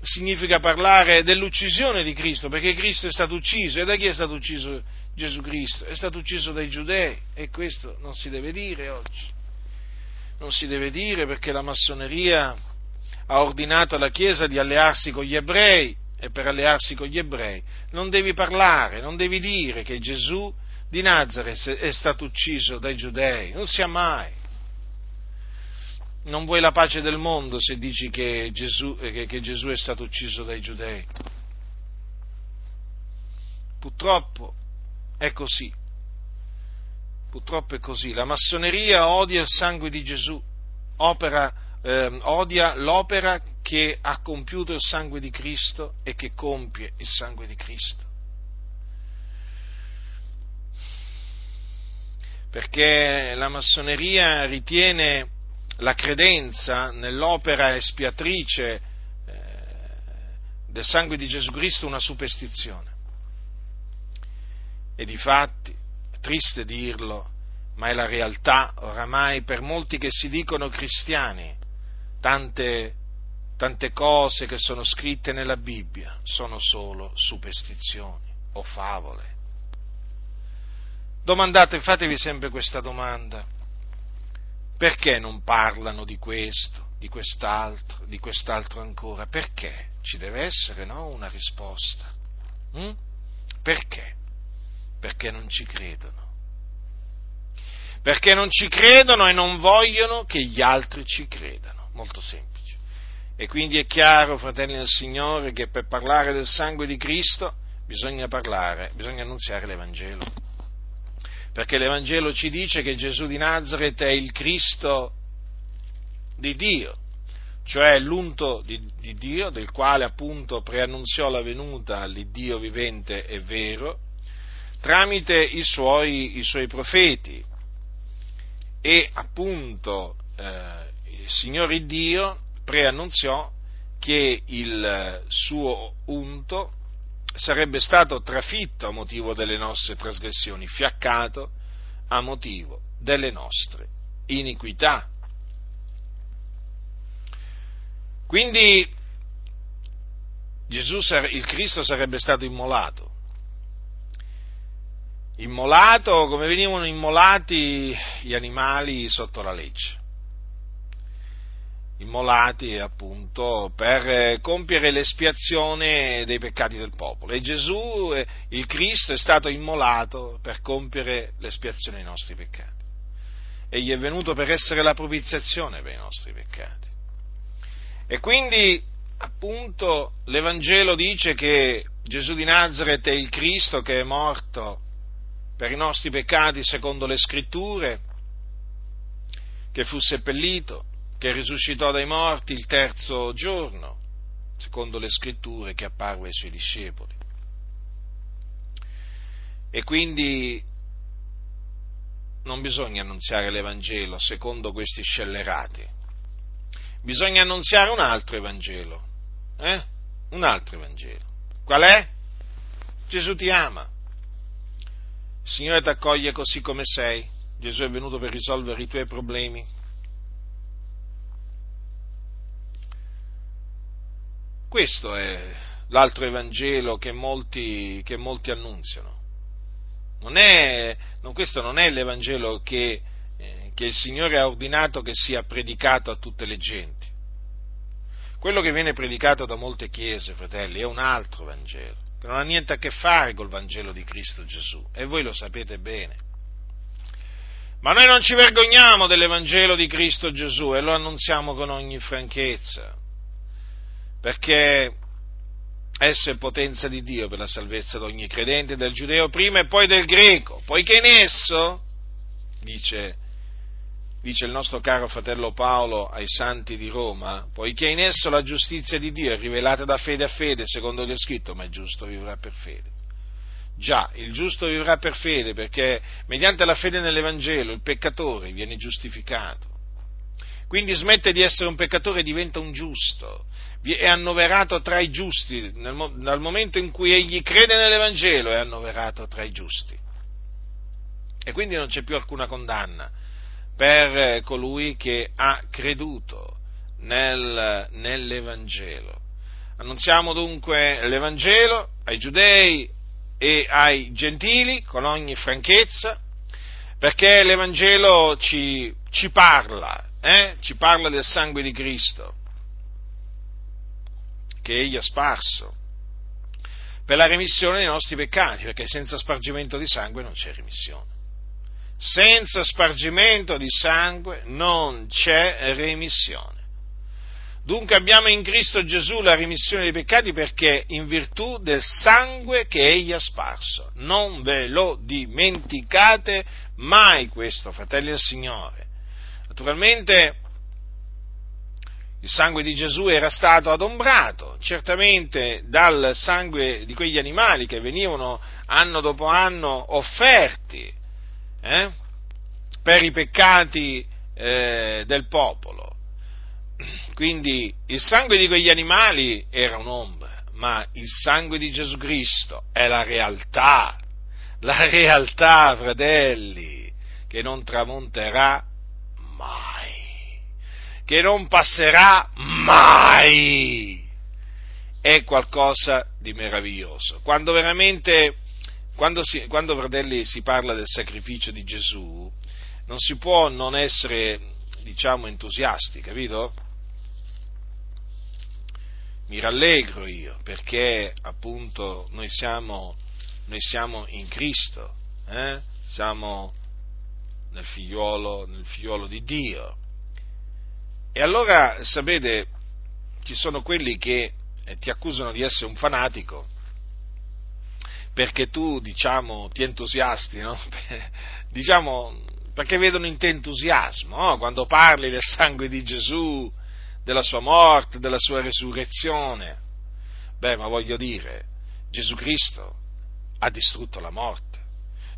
significa parlare dell'uccisione di Cristo, perché Cristo è stato ucciso, e da chi è stato ucciso Gesù Cristo? È stato ucciso dai giudei, e questo non si deve dire oggi, non si deve dire perché la massoneria ha ordinato alla Chiesa di allearsi con gli ebrei, e per allearsi con gli ebrei non devi parlare, non devi dire che Gesù di Nazareth è stato ucciso dai giudei, non sia mai. Non vuoi la pace del mondo se dici che Gesù, che, che Gesù è stato ucciso dai giudei. Purtroppo è così. Purtroppo è così. La massoneria odia il sangue di Gesù, opera, eh, odia l'opera che ha compiuto il sangue di Cristo e che compie il sangue di Cristo. Perché la massoneria ritiene la credenza nell'opera espiatrice eh, del sangue di Gesù Cristo una superstizione. E di fatti, è triste dirlo, ma è la realtà oramai per molti che si dicono cristiani, tante, tante cose che sono scritte nella Bibbia sono solo superstizioni o favole Domandate, fatevi sempre questa domanda. Perché non parlano di questo, di quest'altro, di quest'altro ancora? Perché? Ci deve essere, no? Una risposta. Mm? Perché? Perché non ci credono. Perché non ci credono e non vogliono che gli altri ci credano. Molto semplice. E quindi è chiaro, fratelli del Signore, che per parlare del sangue di Cristo bisogna parlare, bisogna annunziare l'Evangelo perché l'Evangelo ci dice che Gesù di Nazareth è il Cristo di Dio, cioè l'unto di, di Dio, del quale appunto preannunziò la venuta all'Iddio vivente e vero, tramite i suoi, i suoi profeti. E appunto eh, il Signore Dio preannunziò che il suo unto sarebbe stato trafitto a motivo delle nostre trasgressioni, fiaccato a motivo delle nostre iniquità. Quindi Gesù, il Cristo sarebbe stato immolato. Immolato come venivano immolati gli animali sotto la legge immolati appunto per compiere l'espiazione dei peccati del popolo e Gesù, eh, il Cristo, è stato immolato per compiere l'espiazione dei nostri peccati. Egli è venuto per essere la propiziazione per i nostri peccati. E quindi appunto l'Evangelo dice che Gesù di Nazareth è il Cristo che è morto per i nostri peccati secondo le scritture, che fu seppellito, che risuscitò dai morti il terzo giorno secondo le scritture, che apparve ai suoi discepoli. E quindi non bisogna annunziare l'Evangelo secondo questi scellerati, bisogna annunziare un altro Evangelo, eh? Un altro Evangelo. Qual è? Gesù ti ama. Il Signore ti accoglie così come sei. Gesù è venuto per risolvere i tuoi problemi. Questo è l'altro Evangelo che molti, che molti annunziano. Non è, non, questo non è l'Evangelo che, eh, che il Signore ha ordinato che sia predicato a tutte le genti. Quello che viene predicato da molte chiese, fratelli, è un altro Vangelo, che non ha niente a che fare col Vangelo di Cristo Gesù, e voi lo sapete bene. Ma noi non ci vergogniamo dell'Evangelo di Cristo Gesù e lo annunziamo con ogni franchezza, perché esso è potenza di Dio per la salvezza di ogni credente, del giudeo prima e poi del greco, poiché in esso, dice, dice il nostro caro fratello Paolo ai santi di Roma, poiché in esso la giustizia di Dio è rivelata da fede a fede, secondo che è scritto, ma il giusto vivrà per fede. Già, il giusto vivrà per fede perché mediante la fede nell'Evangelo il peccatore viene giustificato. Quindi smette di essere un peccatore e diventa un giusto, è annoverato tra i giusti, nel, dal momento in cui egli crede nell'Evangelo è annoverato tra i giusti. E quindi non c'è più alcuna condanna per colui che ha creduto nel, nell'Evangelo. Annunziamo dunque l'Evangelo ai giudei e ai gentili con ogni franchezza, perché l'Evangelo ci, ci parla, eh? ci parla del sangue di Cristo che egli ha sparso per la remissione dei nostri peccati, perché senza spargimento di sangue non c'è remissione. Senza spargimento di sangue non c'è remissione. Dunque abbiamo in Cristo Gesù la remissione dei peccati perché in virtù del sangue che egli ha sparso. Non ve lo dimenticate mai questo, fratelli del Signore. Naturalmente il sangue di Gesù era stato adombrato, certamente dal sangue di quegli animali che venivano anno dopo anno offerti eh, per i peccati eh, del popolo. Quindi il sangue di quegli animali era un'ombra, ma il sangue di Gesù Cristo è la realtà, la realtà, fratelli, che non tramonterà mai che non passerà mai. È qualcosa di meraviglioso. Quando veramente, quando, si, quando fratelli si parla del sacrificio di Gesù, non si può non essere, diciamo, entusiasti, capito? Mi rallegro io perché appunto noi siamo, noi siamo in Cristo, eh? siamo nel figliuolo, nel figliuolo di Dio e allora, sapete, ci sono quelli che eh, ti accusano di essere un fanatico perché tu, diciamo, ti entusiasti, no? diciamo, perché vedono in te entusiasmo, no? quando parli del sangue di Gesù, della sua morte, della sua resurrezione. Beh, ma voglio dire, Gesù Cristo ha distrutto la morte.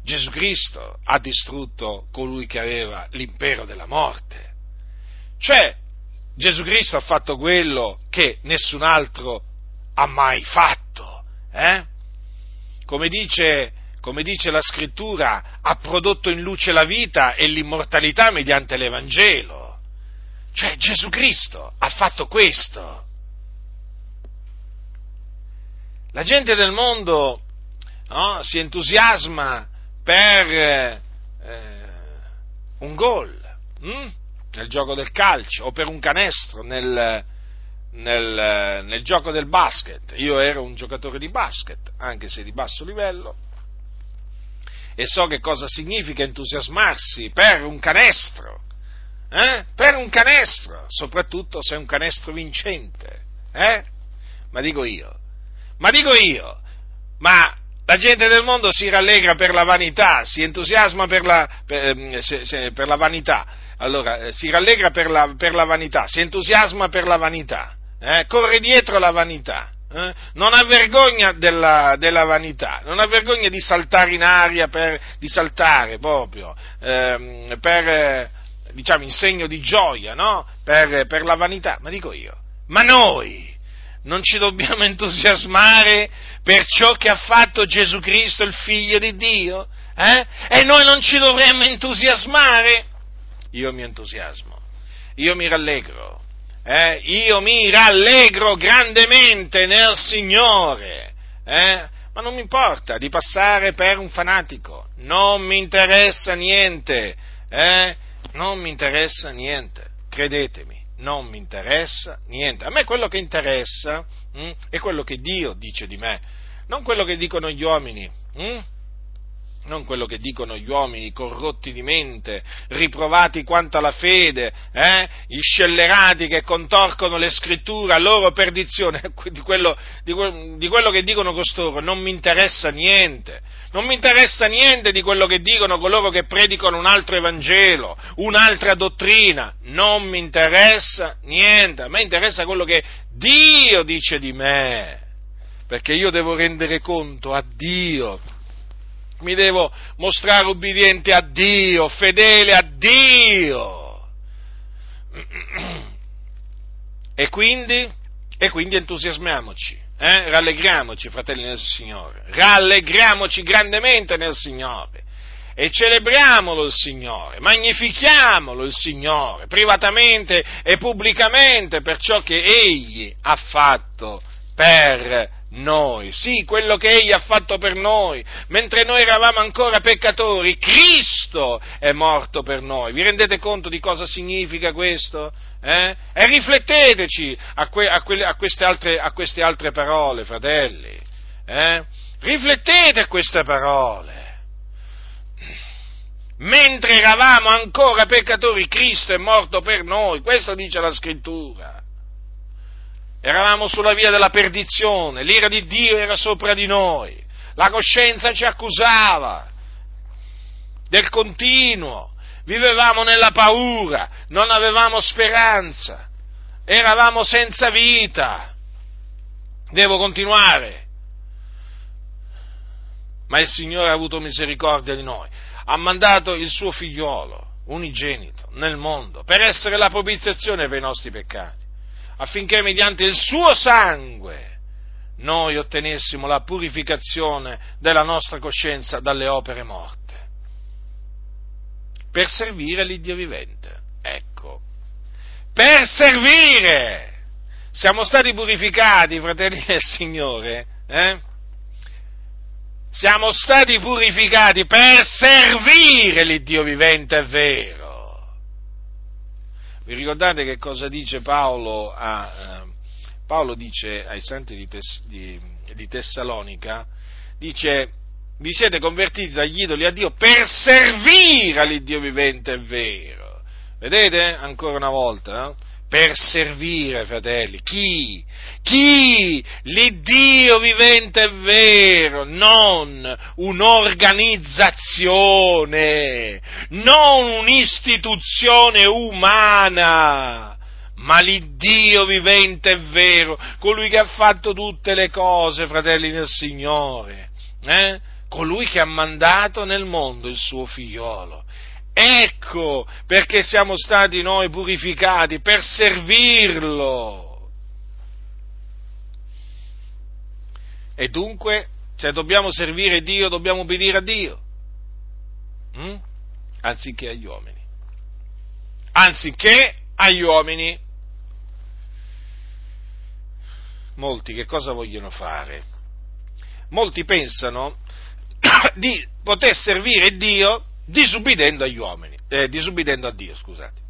Gesù Cristo ha distrutto colui che aveva l'impero della morte. Cioè, Gesù Cristo ha fatto quello che nessun altro ha mai fatto. Eh? Come, dice, come dice la scrittura, ha prodotto in luce la vita e l'immortalità mediante l'Evangelo. Cioè Gesù Cristo ha fatto questo. La gente del mondo no, si entusiasma per eh, un gol. Hm? nel gioco del calcio o per un canestro nel, nel, nel, gioco del basket. Io ero un giocatore di basket, anche se di basso livello, e so che cosa significa entusiasmarsi per un canestro, eh? per un canestro, soprattutto se è un canestro vincente. Eh? Ma dico io, ma dico io, ma la gente del mondo si rallegra per la vanità, si entusiasma per la, per, ehm, se, se, per la vanità, allora eh, si rallegra per la, per la, vanità, si entusiasma per la vanità, eh? corre dietro la vanità. Eh? Non ha vergogna della, della, vanità, non ha vergogna di saltare in aria, per, di saltare proprio, ehm, per, diciamo, in segno di gioia, no? per, per la vanità. Ma dico io, ma noi non ci dobbiamo entusiasmare per ciò che ha fatto Gesù Cristo, il figlio di Dio? Eh? E noi non ci dovremmo entusiasmare? Io mi entusiasmo, io mi rallegro, eh? io mi rallegro grandemente nel Signore, eh? ma non mi importa di passare per un fanatico, non mi interessa niente, eh? non mi interessa niente, credetemi non mi interessa niente. A me quello che interessa hm, è quello che Dio dice di me, non quello che dicono gli uomini. Hm? Non quello che dicono gli uomini corrotti di mente, riprovati quanto alla fede, eh? gli scellerati che contorcono le scritture a loro perdizione, di quello, di, di quello, che dicono costoro non mi interessa niente, non mi interessa niente di quello che dicono coloro che predicano un altro Evangelo, un'altra dottrina, non mi interessa niente, a me interessa quello che Dio dice di me, perché io devo rendere conto a Dio mi devo mostrare ubbidiente a Dio, fedele a Dio. E quindi, e quindi entusiasmiamoci, eh? rallegriamoci, fratelli nel Signore, rallegriamoci grandemente nel Signore e celebriamolo il Signore, magnifichiamolo il Signore, privatamente e pubblicamente per ciò che Egli ha fatto per noi, sì, quello che Egli ha fatto per noi, mentre noi eravamo ancora peccatori, Cristo è morto per noi. Vi rendete conto di cosa significa questo? Eh? E rifletteteci a, que, a, que, a, queste, altre, a queste, altre, parole, fratelli. Eh? Riflettete a queste parole. Mentre eravamo ancora peccatori, Cristo è morto per noi, questo dice la scrittura. Eravamo sulla via della perdizione, l'ira di Dio era sopra di noi, la coscienza ci accusava del continuo, vivevamo nella paura, non avevamo speranza, eravamo senza vita. Devo continuare. Ma il Signore ha avuto misericordia di noi, ha mandato il suo figliolo, unigenito, nel mondo, per essere la propiziazione per i nostri peccati affinché mediante il suo sangue noi ottenessimo la purificazione della nostra coscienza dalle opere morte, per servire l'Iddio vivente. Ecco, per servire! Siamo stati purificati, fratelli del Signore, eh? Siamo stati purificati per servire l'Iddio vivente, è vero. Vi ricordate che cosa dice Paolo? A, eh, Paolo dice ai santi di, Tes, di, di Tessalonica, dice, vi siete convertiti dagli idoli a Dio per servire all'Iddio vivente e vero. Vedete? Ancora una volta, eh? Per servire, fratelli. Chi? Chi? L'Iddio vivente e vero, non un'organizzazione, non un'istituzione umana, ma l'Iddio vivente e vero, colui che ha fatto tutte le cose, fratelli del Signore, eh? colui che ha mandato nel mondo il suo figliolo Ecco perché siamo stati noi purificati, per servirlo. E dunque, se dobbiamo servire Dio, dobbiamo obbedire a Dio, hm? anziché agli uomini. Anziché agli uomini. Molti che cosa vogliono fare? Molti pensano di poter servire Dio disubbidendo agli uomini, eh, disubbidendo a Dio, scusate.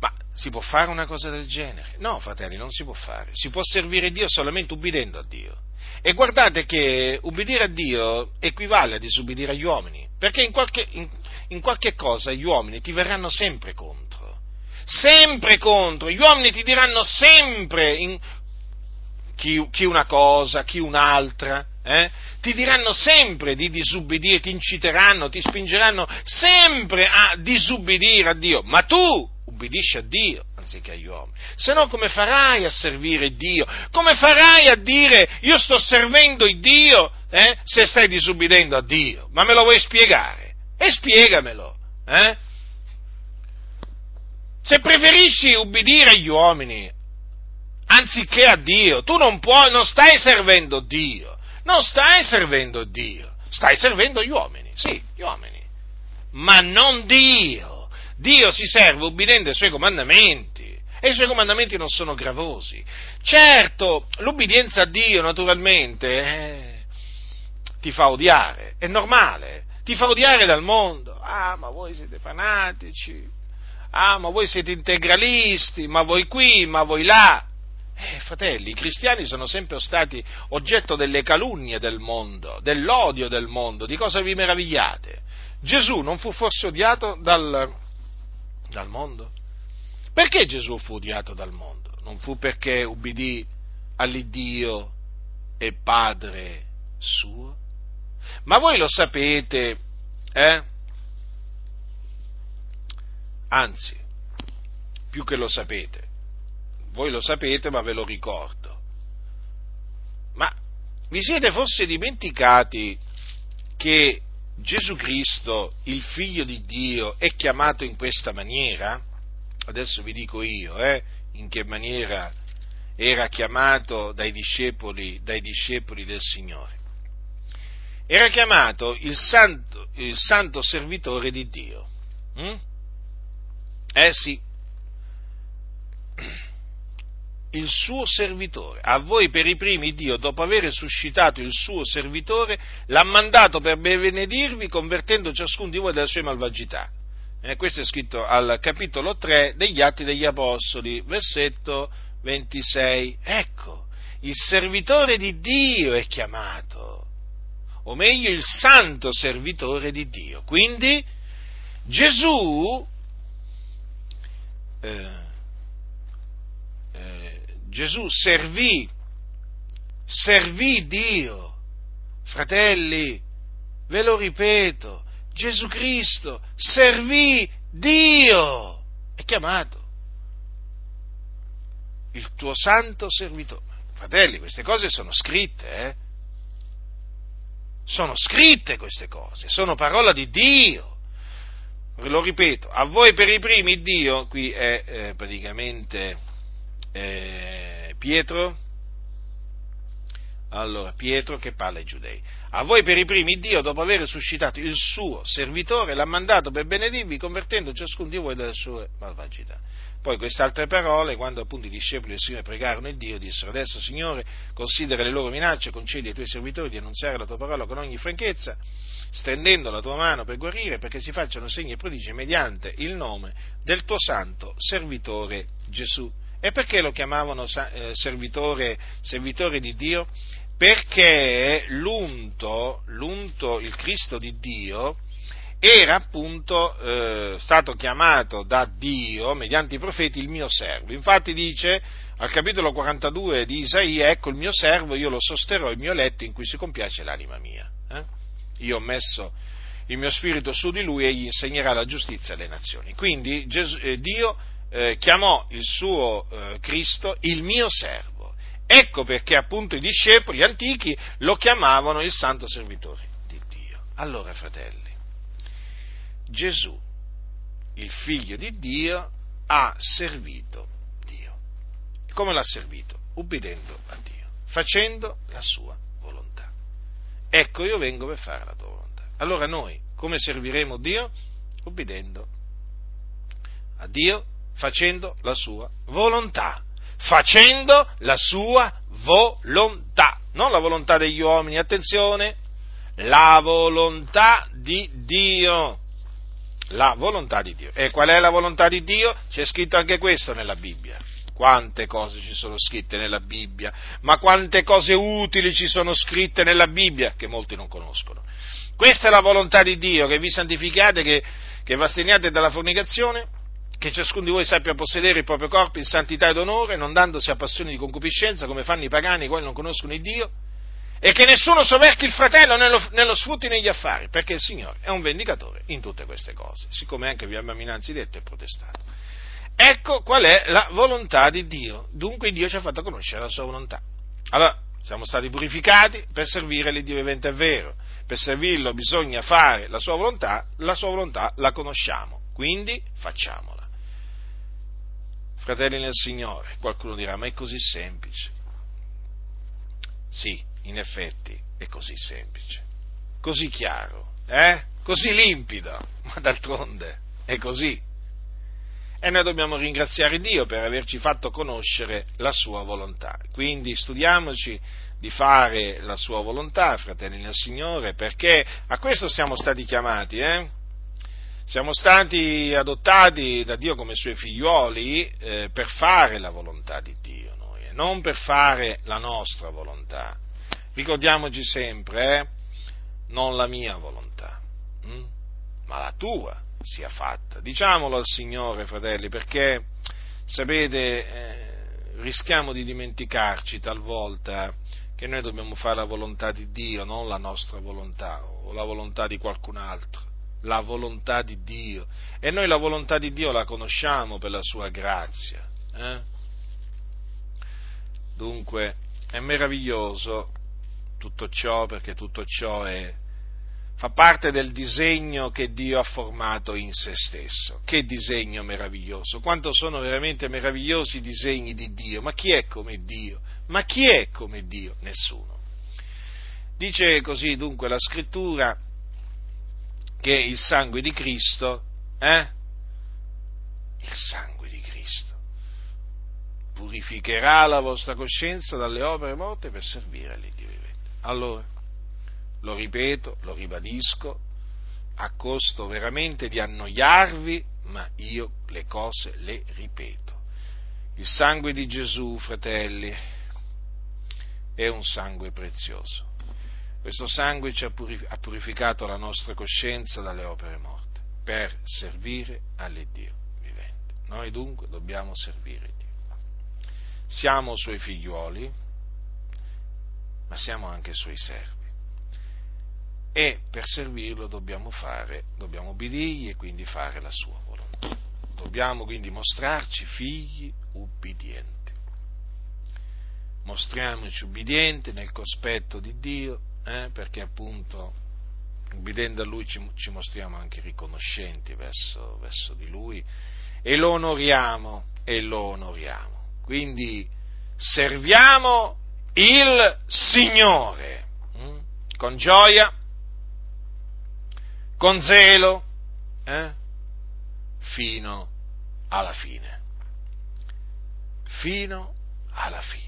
Ma si può fare una cosa del genere? No, fratelli, non si può fare. Si può servire Dio solamente ubbidendo a Dio. E guardate che ubbidire a Dio equivale a disubbidire agli uomini, perché in qualche, in, in qualche cosa gli uomini ti verranno sempre contro. Sempre contro, gli uomini ti diranno sempre in, chi, chi una cosa, chi un'altra, eh? ti diranno sempre di disubbidire, ti inciteranno, ti spingeranno sempre a disubbidire a Dio, ma tu ubbidisci a Dio anziché agli uomini. Se no come farai a servire Dio? Come farai a dire io sto servendo il Dio eh, se stai disubbidendo a Dio? Ma me lo vuoi spiegare? E spiegamelo. Eh? Se preferisci ubbidire agli uomini anziché a Dio, tu non puoi, non stai servendo Dio, non stai servendo Dio, stai servendo gli uomini, sì, gli uomini, ma non Dio. Dio si serve ubbidendo ai suoi comandamenti e i suoi comandamenti non sono gravosi. Certo, l'ubbidienza a Dio naturalmente eh, ti fa odiare, è normale, ti fa odiare dal mondo. Ah, ma voi siete fanatici, ah, ma voi siete integralisti, ma voi qui, ma voi là. Eh, fratelli, i cristiani sono sempre stati oggetto delle calunnie del mondo, dell'odio del mondo, di cosa vi meravigliate? Gesù non fu forse odiato dal, dal mondo? Perché Gesù fu odiato dal mondo? Non fu perché ubbidì all'Iddio e Padre suo? Ma voi lo sapete, eh? Anzi, più che lo sapete, voi lo sapete, ma ve lo ricordo. Ma vi siete forse dimenticati che Gesù Cristo, il figlio di Dio, è chiamato in questa maniera? Adesso vi dico io, eh, in che maniera era chiamato dai discepoli, dai discepoli del Signore. Era chiamato il santo, il santo servitore di Dio. Mm? Eh sì, il suo servitore. A voi per i primi Dio, dopo aver suscitato il suo servitore, l'ha mandato per benedirvi, convertendo ciascuno di voi dalle sue malvagità. Eh, questo è scritto al capitolo 3 degli Atti degli Apostoli, versetto 26. Ecco, il servitore di Dio è chiamato, o meglio il santo servitore di Dio. Quindi Gesù eh, Gesù servì, servì Dio. Fratelli, ve lo ripeto, Gesù Cristo servì Dio. È chiamato il tuo santo servitore. Fratelli, queste cose sono scritte, eh? Sono scritte queste cose, sono parola di Dio. Lo ripeto, a voi per i primi Dio, qui è eh, praticamente eh, Pietro, allora, Pietro che parla ai giudei. A voi per i primi Dio, dopo aver suscitato il suo servitore, l'ha mandato per benedirvi, convertendo ciascuno di voi dalle sue malvagità. Poi queste altre parole, quando appunto i discepoli del Signore pregarono il Dio, dissero, adesso Signore, considera le loro minacce, concedi ai tuoi servitori di annunziare la tua parola con ogni franchezza, stendendo la tua mano per guarire, perché si facciano segni e prodigi mediante il nome del tuo santo servitore Gesù. E perché lo chiamavano eh, servitore, servitore di Dio? Perché l'unto, l'unto, il Cristo di Dio, era appunto eh, stato chiamato da Dio, mediante i profeti, il mio servo. Infatti dice al capitolo 42 di Isaia, ecco il mio servo, io lo sosterrò, il mio letto in cui si compiace l'anima mia. Eh? Io ho messo il mio spirito su di lui e gli insegnerà la giustizia alle nazioni. Quindi Gesù, eh, Dio eh, chiamò il suo eh, Cristo il mio servo. Ecco perché appunto i discepoli antichi lo chiamavano il santo servitore di Dio. Allora, fratelli, Gesù, il figlio di Dio, ha servito Dio. Come l'ha servito? Ubbidendo a Dio, facendo la sua volontà. Ecco, io vengo per fare la tua volontà. Allora noi come serviremo Dio? Ubbidendo a Dio facendo la sua volontà. Facendo la sua volontà, non la volontà degli uomini, attenzione, la volontà di Dio. La volontà di Dio. E qual è la volontà di Dio? C'è scritto anche questo nella Bibbia. Quante cose ci sono scritte nella Bibbia, ma quante cose utili ci sono scritte nella Bibbia che molti non conoscono. Questa è la volontà di Dio, che vi santificate, che, che vi asteniate dalla fornicazione, che ciascuno di voi sappia possedere il proprio corpo in santità ed onore, non dandosi a passioni di concupiscenza come fanno i pagani, i quali non conoscono il Dio, e che nessuno soverchi il fratello nello, nello sfrutti negli affari, perché il Signore è un vendicatore in tutte queste cose, siccome anche vi abbiamo innanzi detto e protestato. ecco qual è la volontà di Dio. Dunque Dio ci ha fatto conoscere la sua volontà. Allora, siamo stati purificati per servire l'Iddio vivente, è vero. Per servirlo bisogna fare la sua volontà, la sua volontà la conosciamo, quindi facciamola. Fratelli nel Signore, qualcuno dirà, ma è così semplice. Sì, in effetti è così semplice, così chiaro, eh? così limpido, ma d'altronde è così. E noi dobbiamo ringraziare Dio per averci fatto conoscere la sua volontà. Quindi studiamoci di fare la sua volontà, fratelli nel Signore, perché a questo siamo stati chiamati, eh? Siamo stati adottati da Dio come suoi figlioli eh, per fare la volontà di Dio, noi, eh? non per fare la nostra volontà. Ricordiamoci sempre, eh? non la mia volontà, hm? ma la tua sia fatta. Diciamolo al Signore, fratelli, perché sapete, eh, rischiamo di dimenticarci talvolta che noi dobbiamo fare la volontà di Dio, non la nostra volontà o la volontà di qualcun altro, la volontà di Dio. E noi la volontà di Dio la conosciamo per la sua grazia. Eh? Dunque è meraviglioso tutto ciò perché tutto ciò è fa parte del disegno che Dio ha formato in se stesso. Che disegno meraviglioso! Quanto sono veramente meravigliosi i disegni di Dio! Ma chi è come Dio? Ma chi è come Dio? Nessuno. Dice così dunque la scrittura che il sangue di Cristo, eh? Il sangue di Cristo purificherà la vostra coscienza dalle opere morte per servire all'Iddio vivente. Allora, lo ripeto, lo ribadisco, a costo veramente di annoiarvi, ma io le cose le ripeto. Il sangue di Gesù, fratelli, è un sangue prezioso. Questo sangue ci ha purificato la nostra coscienza dalle opere morte per servire all'Iddio vivente. Noi dunque dobbiamo servire Dio. Siamo suoi figliuoli, ma siamo anche suoi servi e per servirlo dobbiamo fare, dobbiamo ubbidirgli e quindi fare la sua volontà. Dobbiamo quindi mostrarci figli ubbidienti. Mostriamoci ubbidienti nel cospetto di Dio, eh, perché appunto ubbidendo a Lui ci, ci mostriamo anche riconoscenti verso, verso, di Lui e lo onoriamo e lo onoriamo. Quindi serviamo il Signore hm? con gioia con zelo, eh? fino alla fine. Fino alla fine.